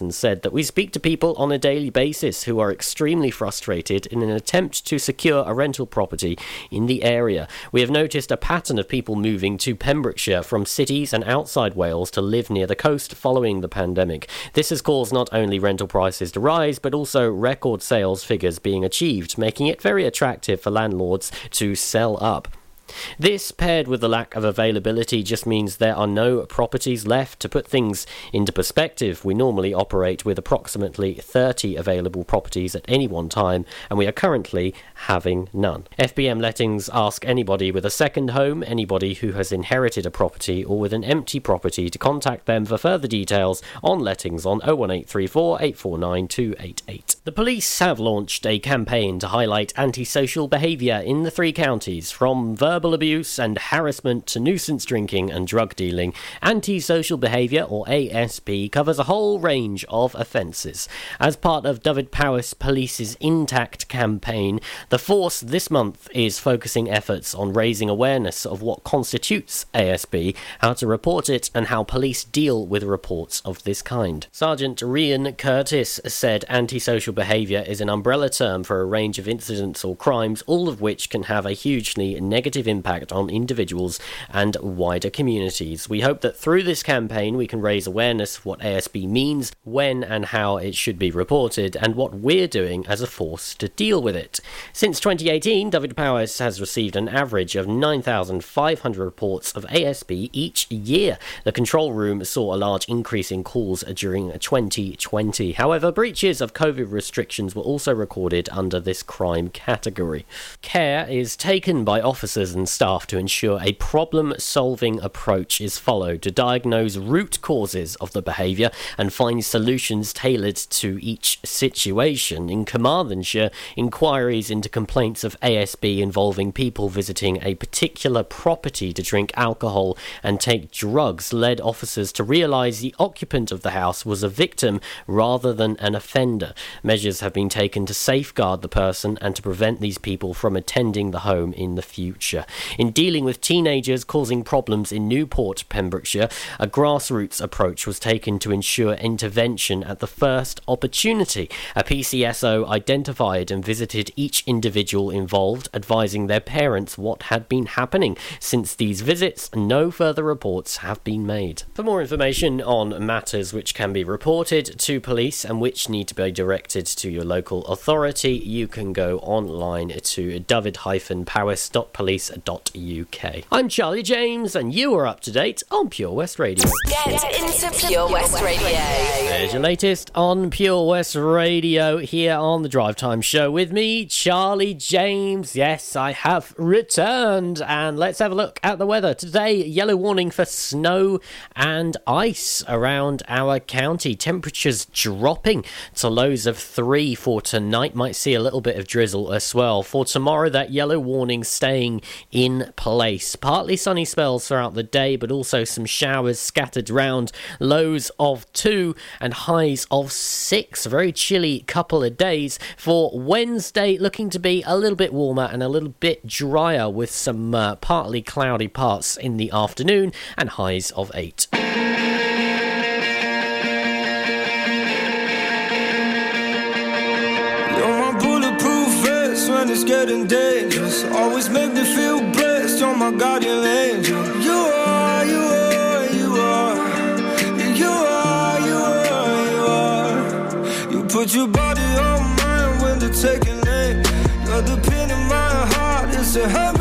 spokesperson said that we speak to people on a daily basis who are extremely frustrated in an attempt to secure a rental property in the area. We have noticed a pattern of people moving to Pembrokeshire from cities and outside Wales to live near the coast following the pandemic. This has caused not only rental prices to rise, but also record sales figures being achieved, making it very attractive for landlords to sell up. This, paired with the lack of availability, just means there are no properties left. To put things into perspective, we normally operate with approximately 30 available properties at any one time, and we are currently having none. FBM Lettings ask anybody with a second home, anybody who has inherited a property, or with an empty property to contact them for further details on lettings on 01834 849 288. The police have launched a campaign to highlight antisocial behaviour in the three counties, from verbal verbal abuse and harassment to nuisance drinking and drug dealing, antisocial behaviour, or ASB, covers a whole range of offences. As part of Dyfed-Powys Police's Intact campaign, the force this month is focusing efforts on raising awareness of what constitutes ASB, how to report it, and how police deal with reports of this kind. Sergeant Rian Curtis said antisocial behaviour is an umbrella term for a range of incidents or crimes, all of which can have a hugely negative impact on individuals and wider communities. We hope that through this campaign we can raise awareness of what ASB means, when and how it should be reported, and what we're doing as a force to deal with it. Since 2018, Dyfed-Powys has received an average of 9,500 reports of ASB each year. The control room saw a large increase in calls during 2020. However, breaches of COVID restrictions were also recorded under this crime category. Care is taken by officers and staff to ensure a problem solving approach is followed to diagnose root causes of the behaviour and find solutions tailored to each situation. In Carmarthenshire, inquiries into complaints of ASB involving people visiting a particular property to drink alcohol and take drugs led officers to realise the occupant of the house was a victim rather than an offender. Measures have been taken to safeguard the person and to prevent these people from attending the home in the future. In dealing with teenagers causing problems in Newport, Pembrokeshire, a grassroots approach was taken to ensure intervention at the first opportunity. A PCSO identified and visited each individual involved, advising their parents what had been happening. Since these visits, no further reports have been made. For more information on matters which can be reported to police and which need to be directed to your local authority, you can go online to dyfed-powys.police.uk. I'm Charlie James, and you are up to date on Pure West Radio. Get into Pure West Radio. There's your latest on Pure West Radio here on the Drive Time Show with me, Charlie James. Yes, I have returned, and let's have a look at the weather. Today, yellow warning for snow and ice around our county. Temperatures dropping to lows of three for tonight. Might see a little bit of drizzle as well. For tomorrow, that yellow warning staying in place. Partly sunny spells throughout the day, but also some showers scattered round. Lows of two and highs of six. A very chilly couple of days. For Wednesday, looking to be a little bit warmer and a little bit drier with some uh, partly cloudy parts in the afternoon and highs of eight. You're my bulletproof vest when it's getting dangerous. Always make me feel my guardian angel. You are, you are, you are. You are, you are, you are. You put your body on mine when they're taking aim. You're the pin in my heart. It's a hand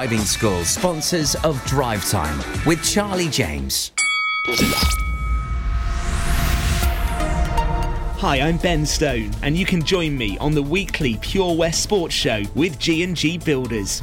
Driving School, sponsors of Drive Time with Charlie James. Hi, I'm Ben Stone, and you can join me on the weekly Pure West Sports Show with G&G Builders.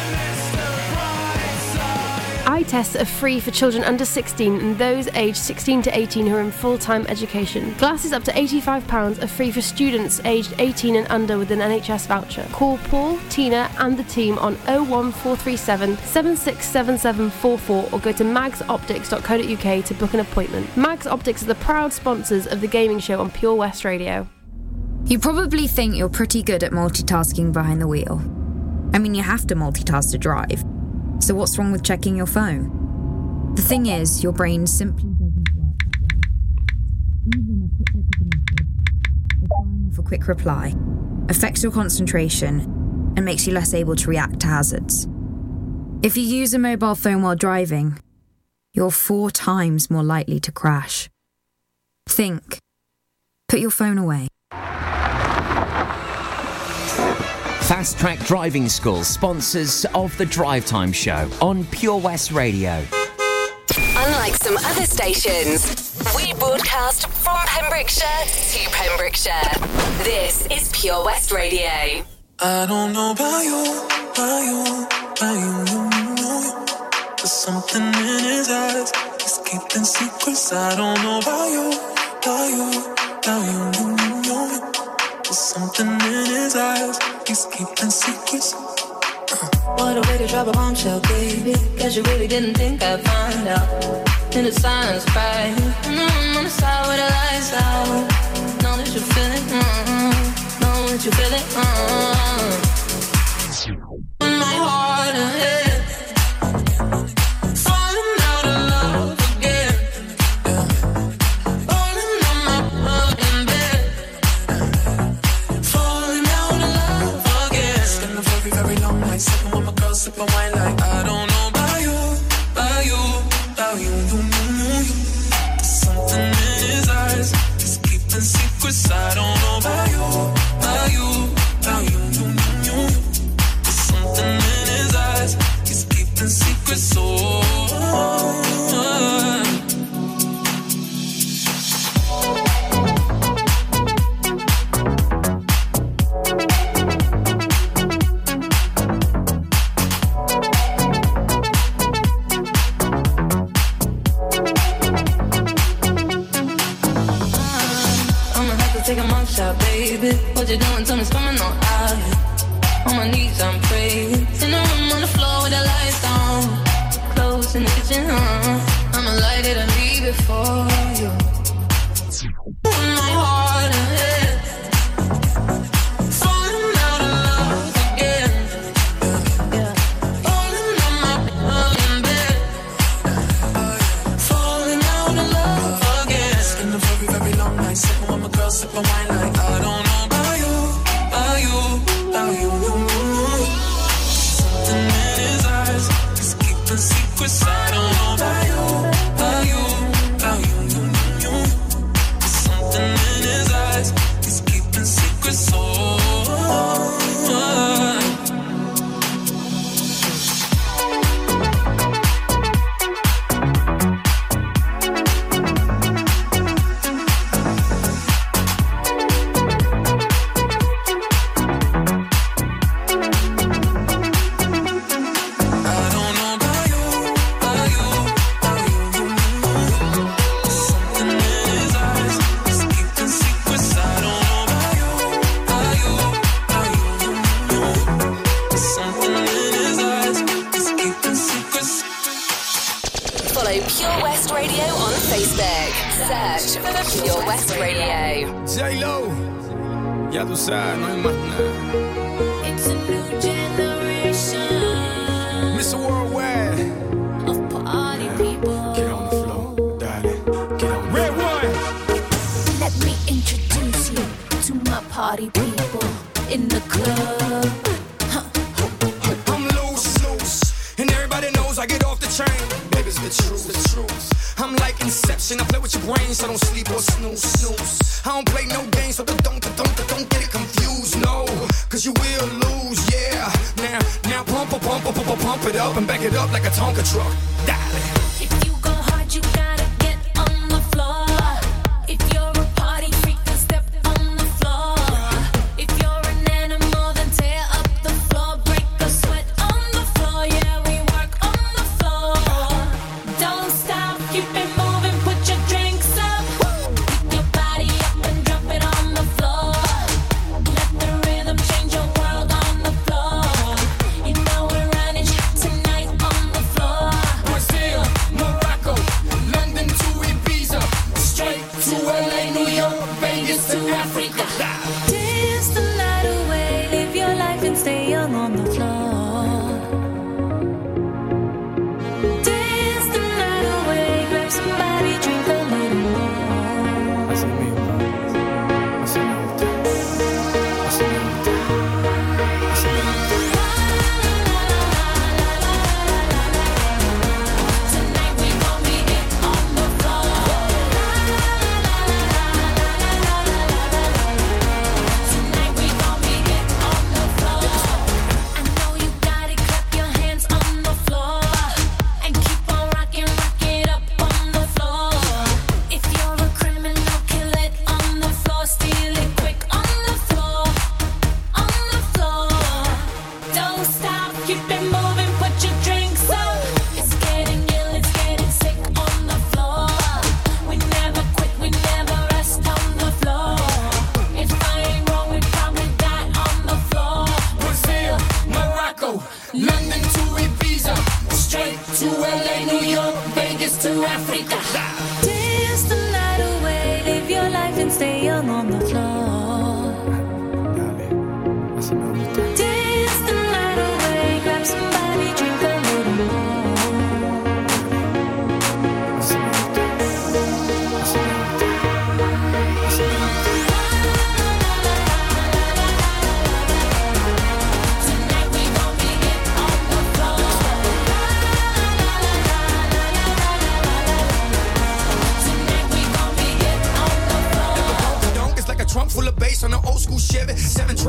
Eye tests are free for children under 16 and those aged 16 to 18 who are in full time education. Glasses up to £85 are free for students aged 18 and under with an NHS voucher. Call Paul, Tina, and the team on 01437 767744 or go to magsoptics.co.uk to book an appointment. Mags Optics are the proud sponsors of the gaming show on Pure West Radio. You probably think you're pretty good at multitasking behind the wheel. I mean, you have to multitask to drive. So, what's wrong with checking your phone? The thing is, your brain simply doesn't work Even a quick look at a message, or firing off a quick reply, affects your concentration and makes you less able to react to hazards. If you use a mobile phone while driving, you're four times more likely to crash. Think. Put your phone away. Fast Track Driving School, sponsors of the Drive Time Show on Pure West Radio. Unlike some other stations, we broadcast from Pembrokeshire to Pembrokeshire. This is Pure West Radio. I don't know about you, about you, about you, you, you. There's something in his eyes. He's keeping secrets. I don't know about you, about you, about you, you, you. There's something in his eyes. He's keeping secrets. What a way to drop a bombshell, baby. Cause you really didn't think I'd find out. In the silence, right? And I'm on the side where the lights out. Know that you feel it, mm Know that you feel it, mm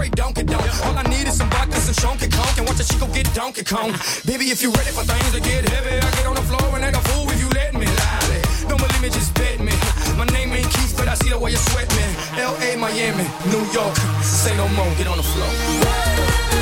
straight Donkey Kong. All I need is some vodka, some chunky Kong, and watch a chico get Donkey Kong. Baby, if you ready for things to get heavy, I get on the floor and act a fool if you let me. Lie. Don't believe me, just bet me. My name ain't Keith, but I see the way you sweat me. L.A., Miami, New York, say no more, get on the floor.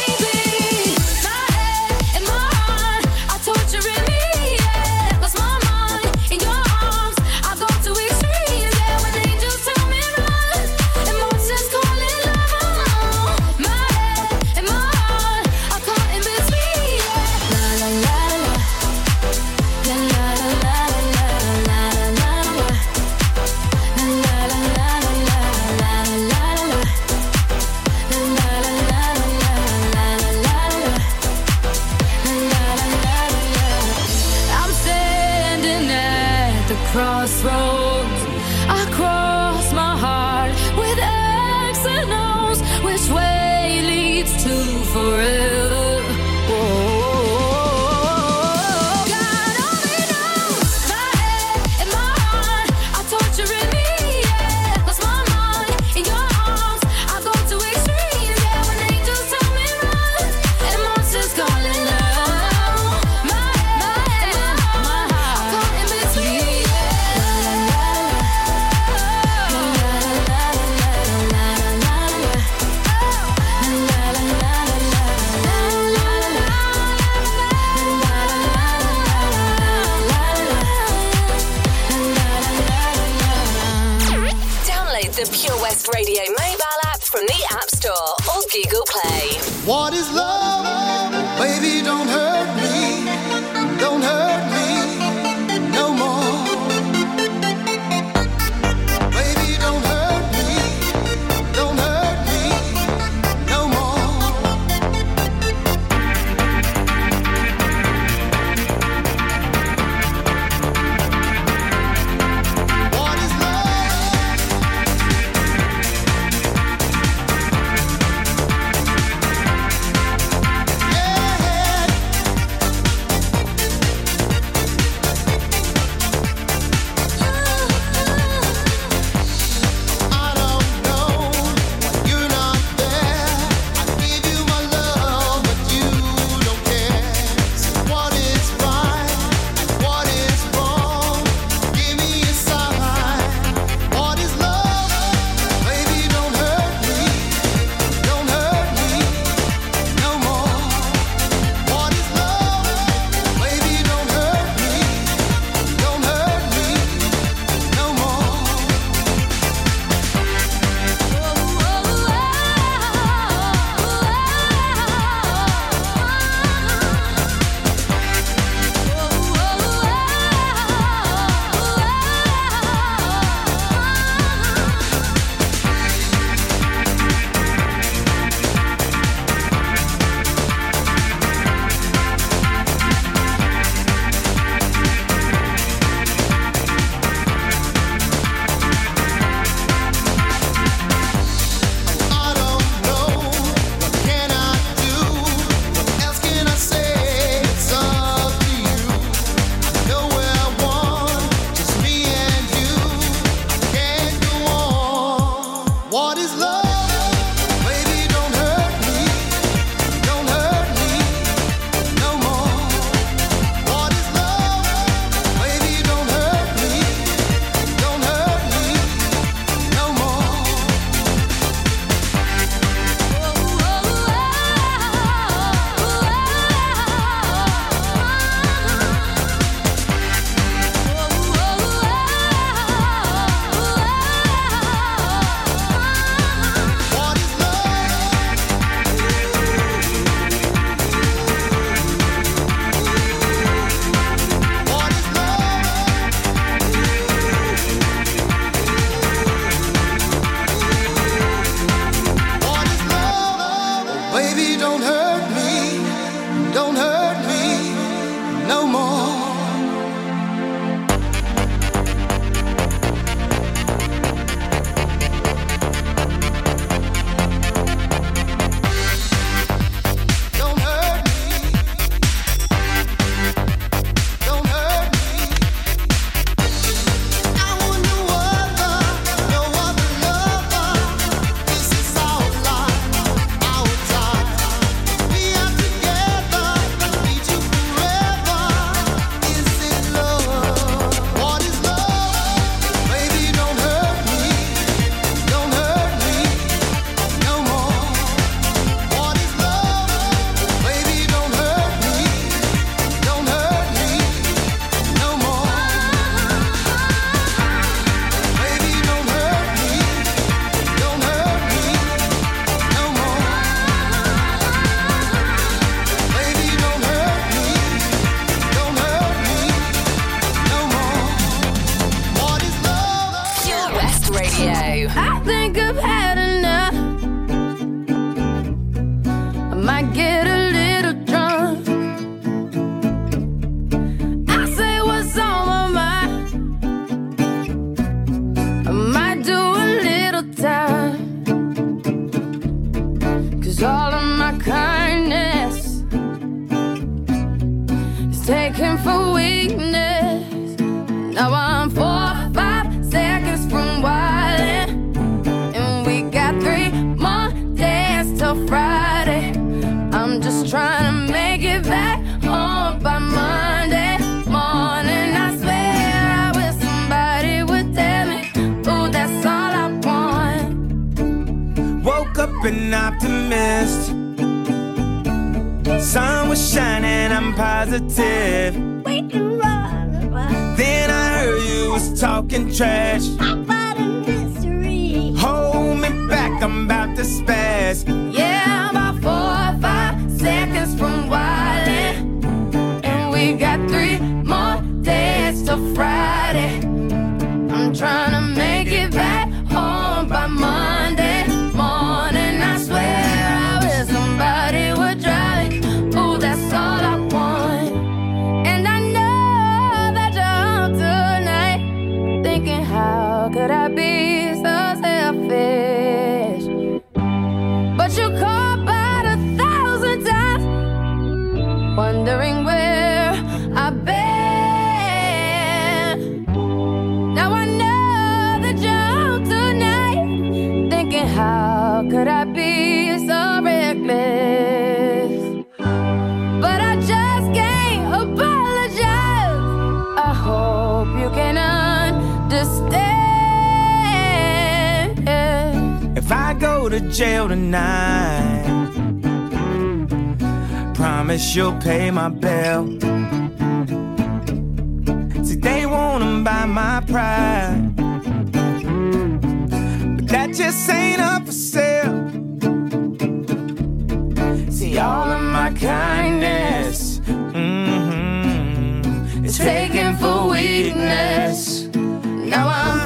What is love? To jail tonight, promise you'll pay my bill. See, they wanna buy my pride, but that just ain't up for sale. See, all of my kindness mhm, is taken for weakness. Now I'm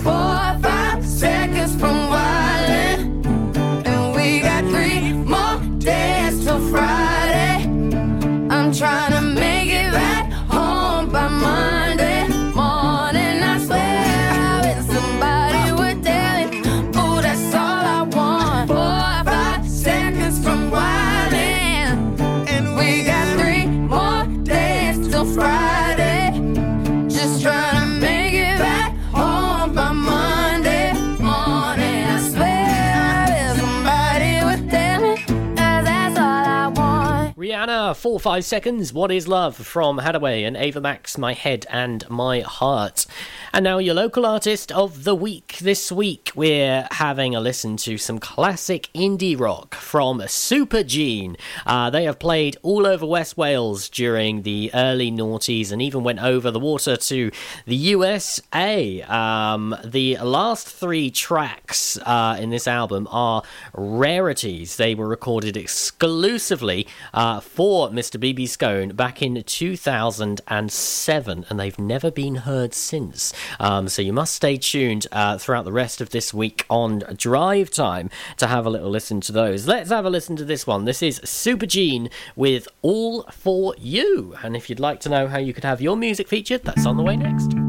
four five seconds. What is love from Hadaway and Ava Max? My head and my heart. And now your local artist of the week. This week we're having a listen to some classic indie rock from Super Gene. Uh, they have played all over West Wales during the early noughties and even went over the water to the USA. Um, the last three tracks uh, in this album are rarities. They were recorded exclusively uh, for Mr. BB Scone back in 2007, and they've never been heard since. Um, so you must stay tuned uh, throughout the rest of this week on Drive Time to have a little listen to those. Let's have a listen to this one. This is Super Gene with All For You. And if you'd like to know how you could have your music featured, that's on the way next.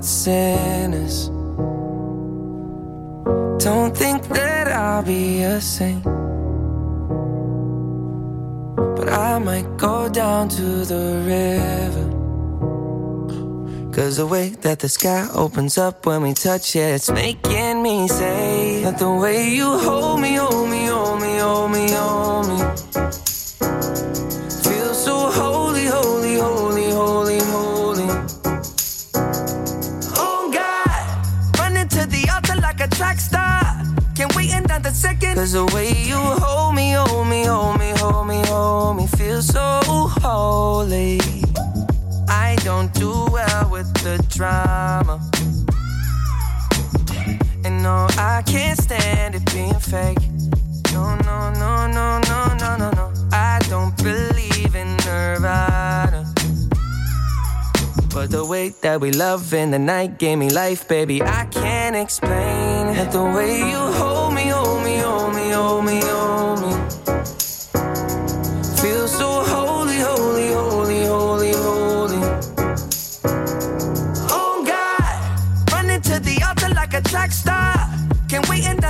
About sinners. Don't think that I'll be a saint. But I might go down to the river. Cause the way that the sky opens up when we touch it, it's making me say that the way you hold me, hold Cause the way you hold me, hold me, hold me, hold me, hold me, feel so holy. I don't do well with the drama. And no, I can't stand it being fake. No, no, no, no, no, no, no, no. I don't believe in Nirvana. But the way that we love in the night gave me life, baby. I can't explain that the way you hold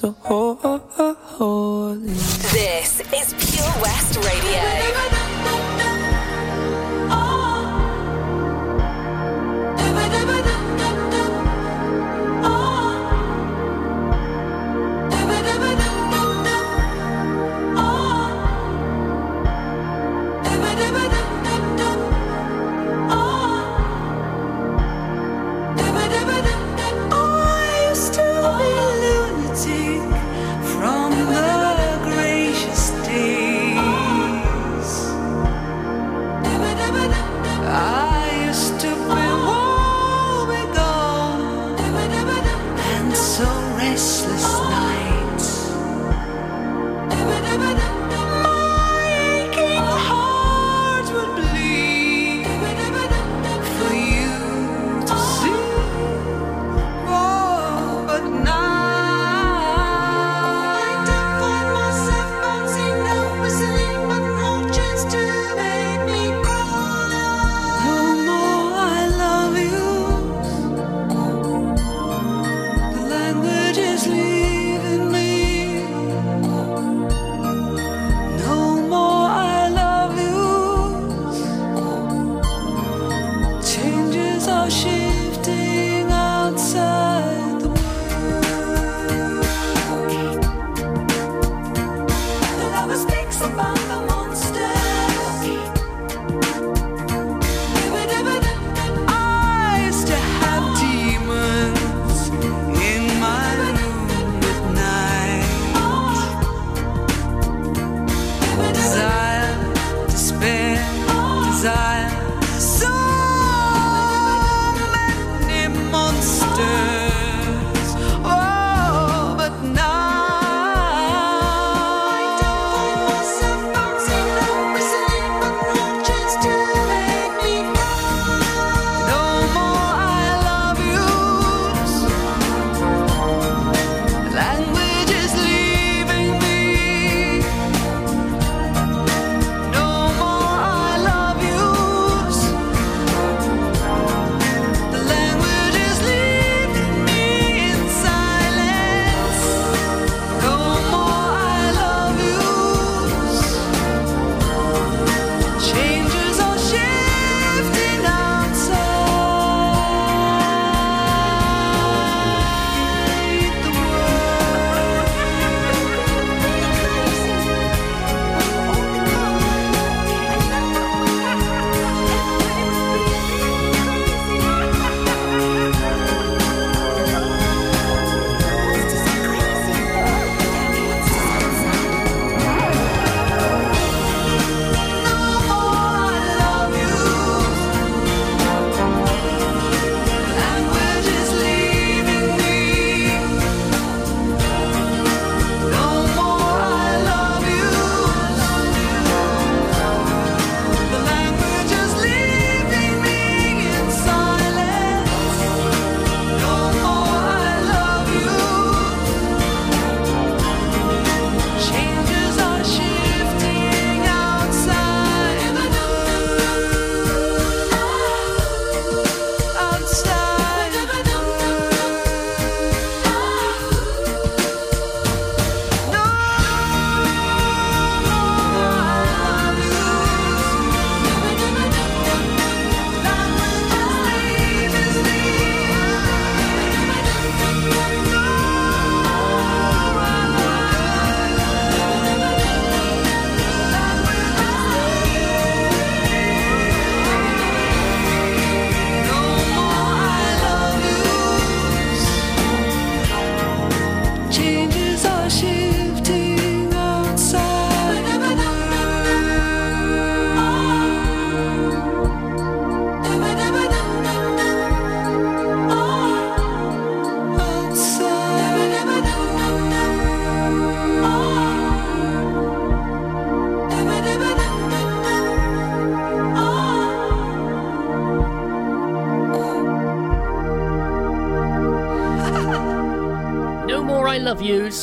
So holy. This is Pure West Radio.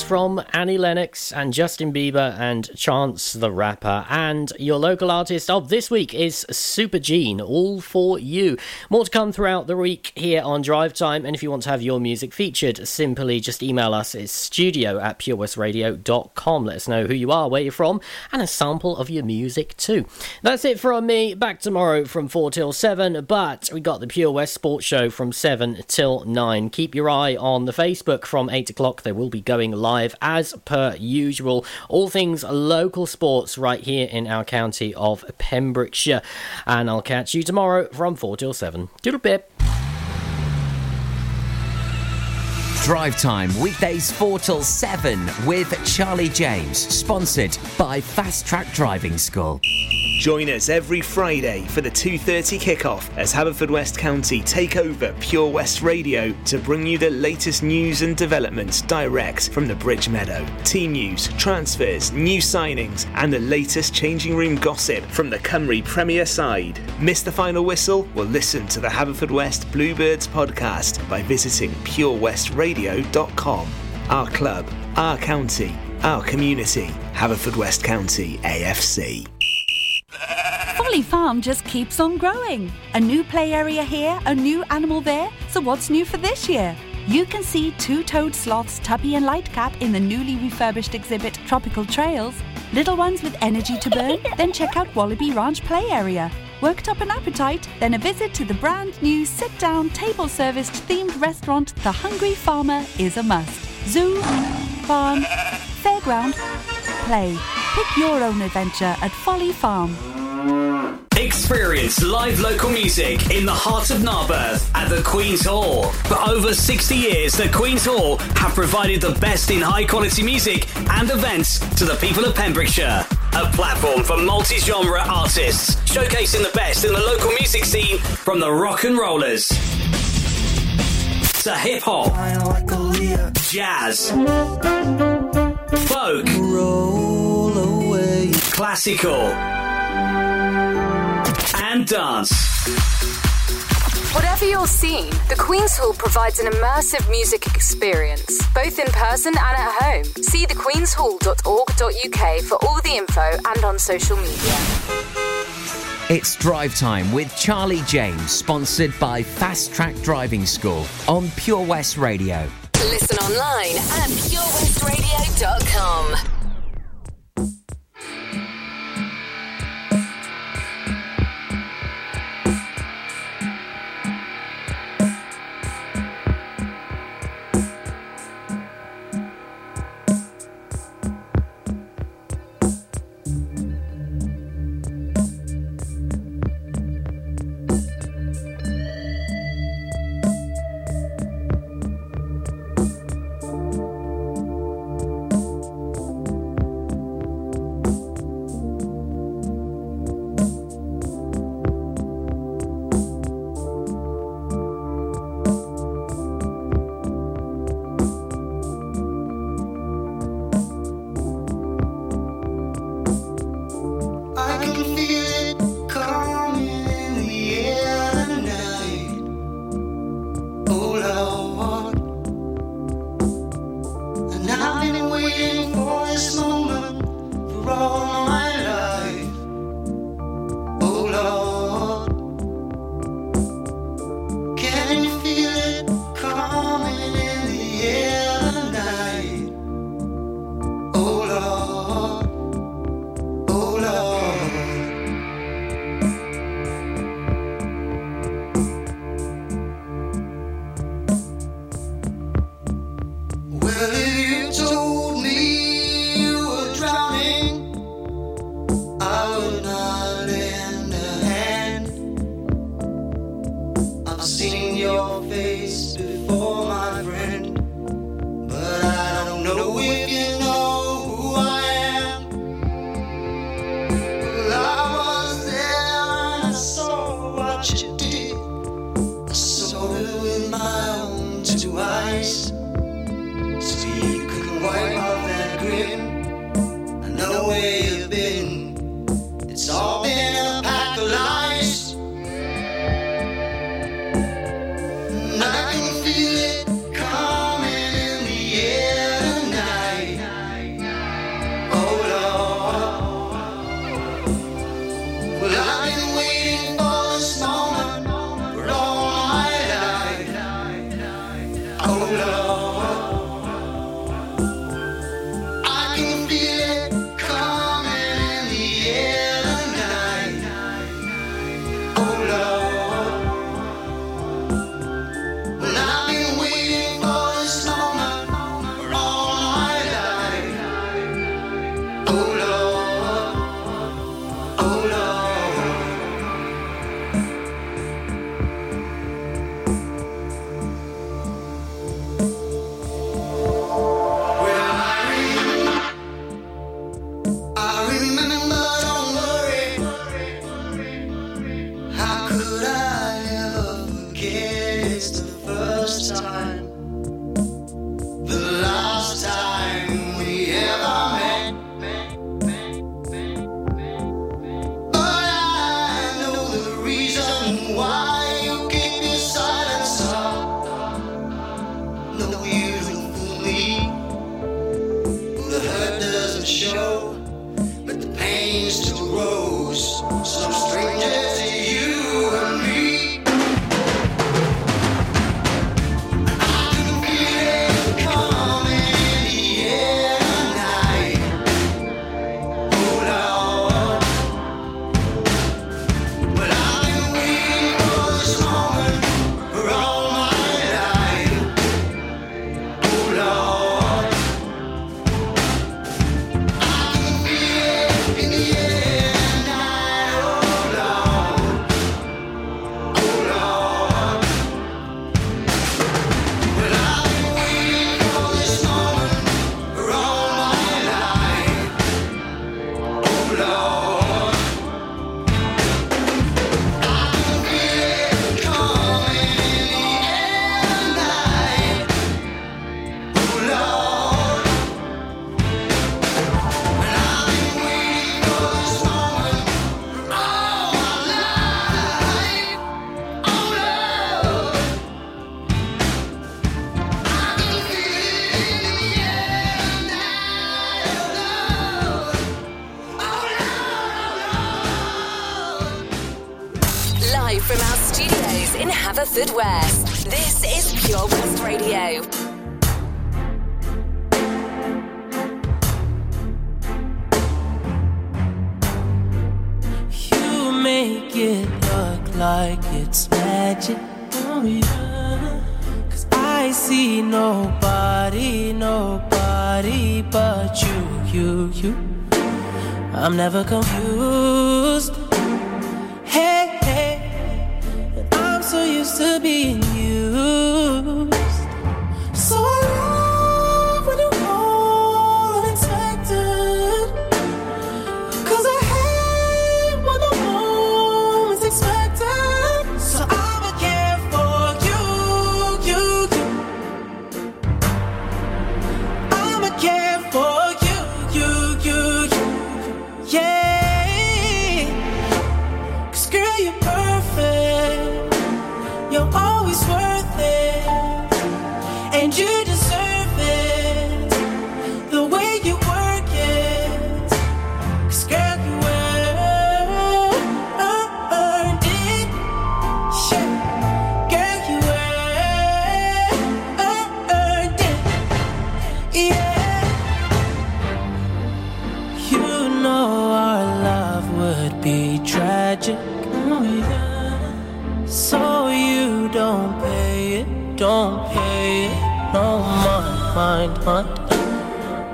From Annie Lennox and Justin Bieber and Chance the Rapper. And your local artist of this week is Super Gene, all for you. More to come throughout the week here on Drive Time. And if you want to have your music featured, simply just email us. It's studio at purewestradio.com. Let us know who you are, where you're from, and a sample of your music too. That's it from me. Back tomorrow from 4 till 7. But we got the Pure West Sports Show from 7 till 9. Keep your eye on the Facebook from 8 o'clock. They will be going live as per usual. All things local sports right here in our county of Pembrokeshire. And I'll catch you tomorrow from 4 till 7. Doodle bip. Drive Time, weekdays 4 till 7 with Charlie James, sponsored by Fast Track Driving School. Join us every Friday for the 2:30 kickoff as Haverfordwest County take over Pure West Radio to bring you the latest news and developments direct from the Bridge Meadow. Team news, transfers, new signings, and the latest changing room gossip from the Cymru Premier side. Miss the final whistle? Well, listen to the Haverfordwest Bluebirds podcast by visiting purewestradio.com. Our club, our county, our community. Haverfordwest County AFC. Folly Farm just keeps on growing. A new play area here, a new animal there. So what's new for this year? You can see two-toed sloths Tuppy and Lightcap in the newly refurbished exhibit Tropical Trails. Little ones with energy to burn? then check out Wallaby Ranch play area. Worked up an appetite? Then a visit to the brand new sit-down, table-serviced themed restaurant The Hungry Farmer is a must. Zoo, farm, fairground, play. Pick your own adventure at Folly Farm. Experience live local music in the heart of Narberth at the Queen's Hall. For over 60 years, the Queen's Hall have provided the best in high quality music and events to the people of Pembrokeshire. A platform for multi genre artists, showcasing the best in the local music scene from the rock and rollers to hip hop, jazz, folk, classical and dance. Whatever your scene, the Queen's Hall provides an immersive music experience, both in person and at home. See thequeenshall.org.uk for all the info and on social media. It's Drive Time with Charlie James, sponsored by Fast Track Driving School on Pure West Radio. Listen online at purewestradio.com.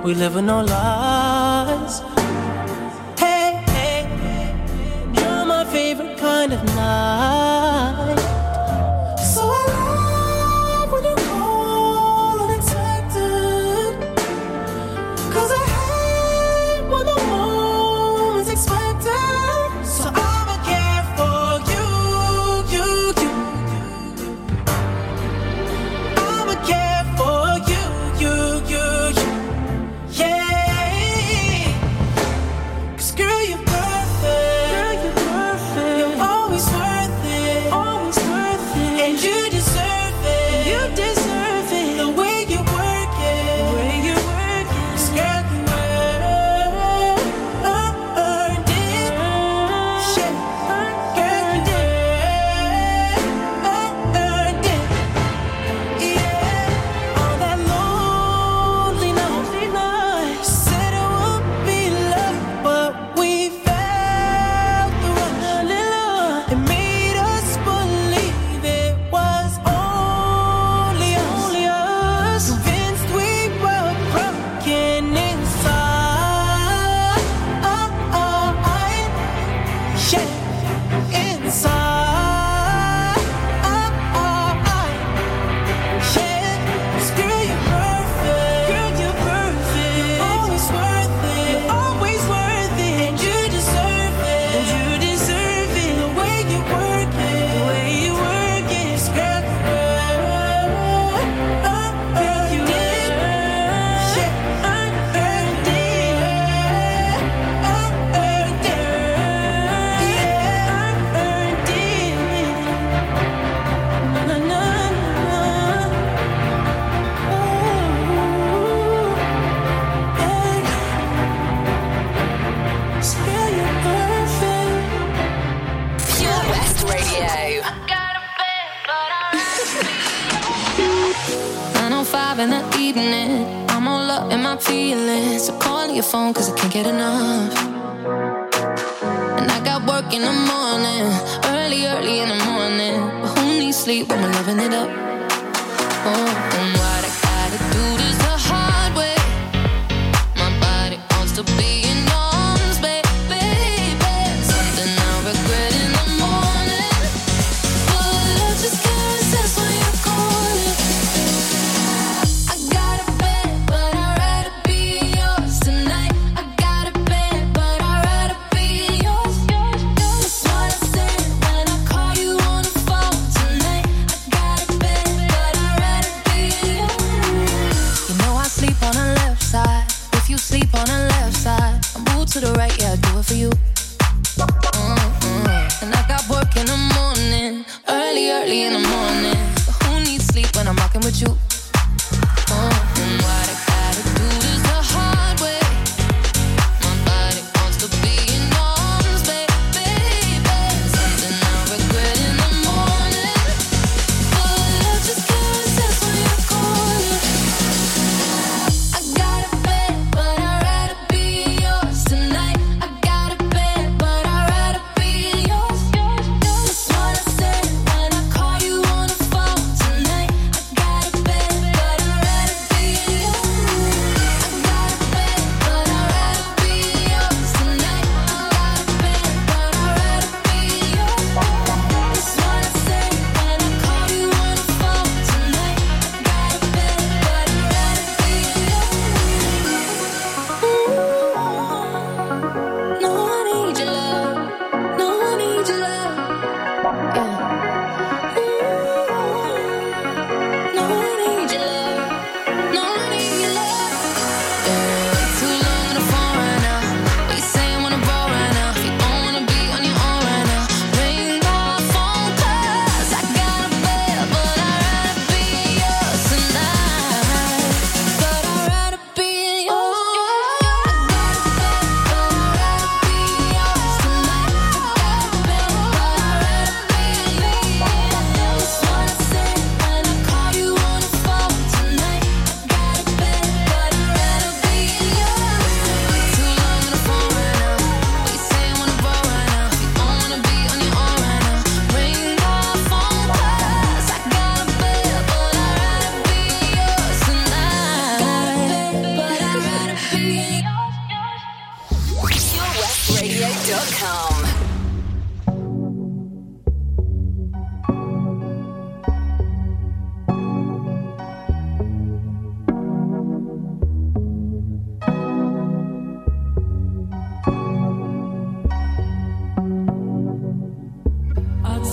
We live in no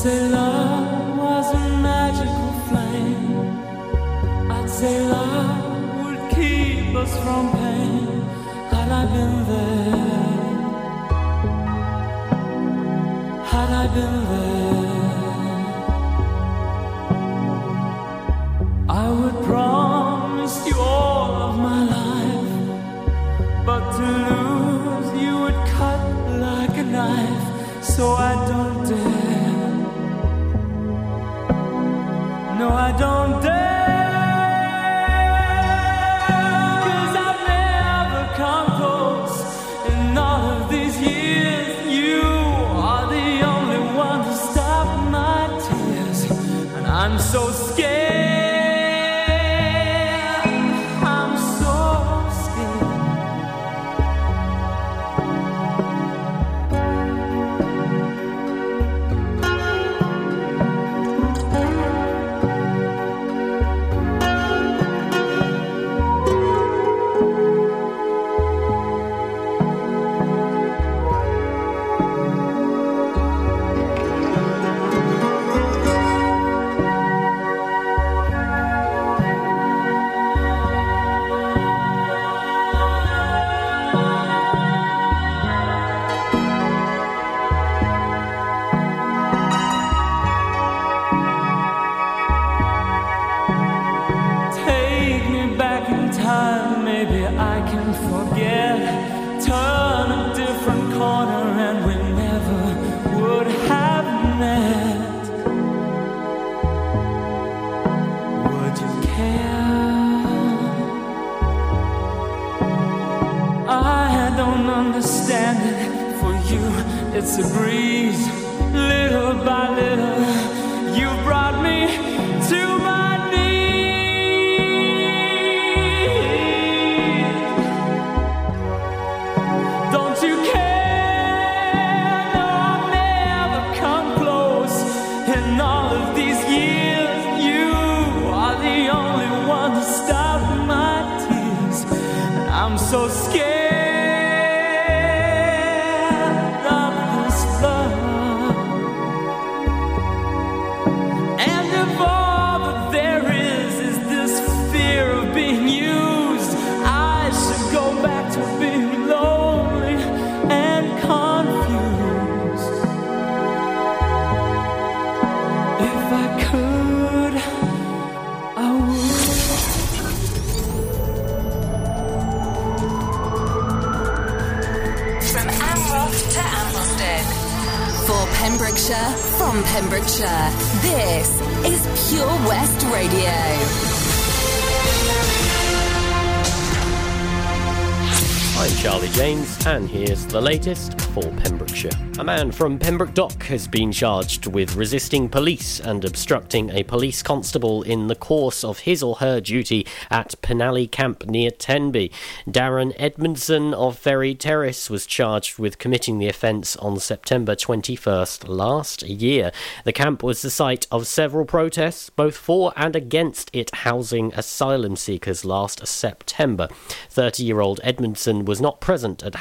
say love was a magical flame. I'd say love would keep us from pain. Had I been there, had I been there, I would promise you all of my life. But to lose you would cut like a knife. So I understand it. For you, it's a breeze. Little by little, Pembrokeshire, from Pembrokeshire, this is Pure West Radio. I'm Charlie James, and here's the latest for Pembrokeshire. A man from Pembroke Dock has been charged with resisting police and obstructing a police constable in the course of his or her duty at Penally Camp near Tenby. Darren Edmondson of Ferry Terrace was charged with committing the offence on September 21st last year. The camp was the site of several protests, both for and against it housing asylum seekers last September. 30 year old Edmondson was not present at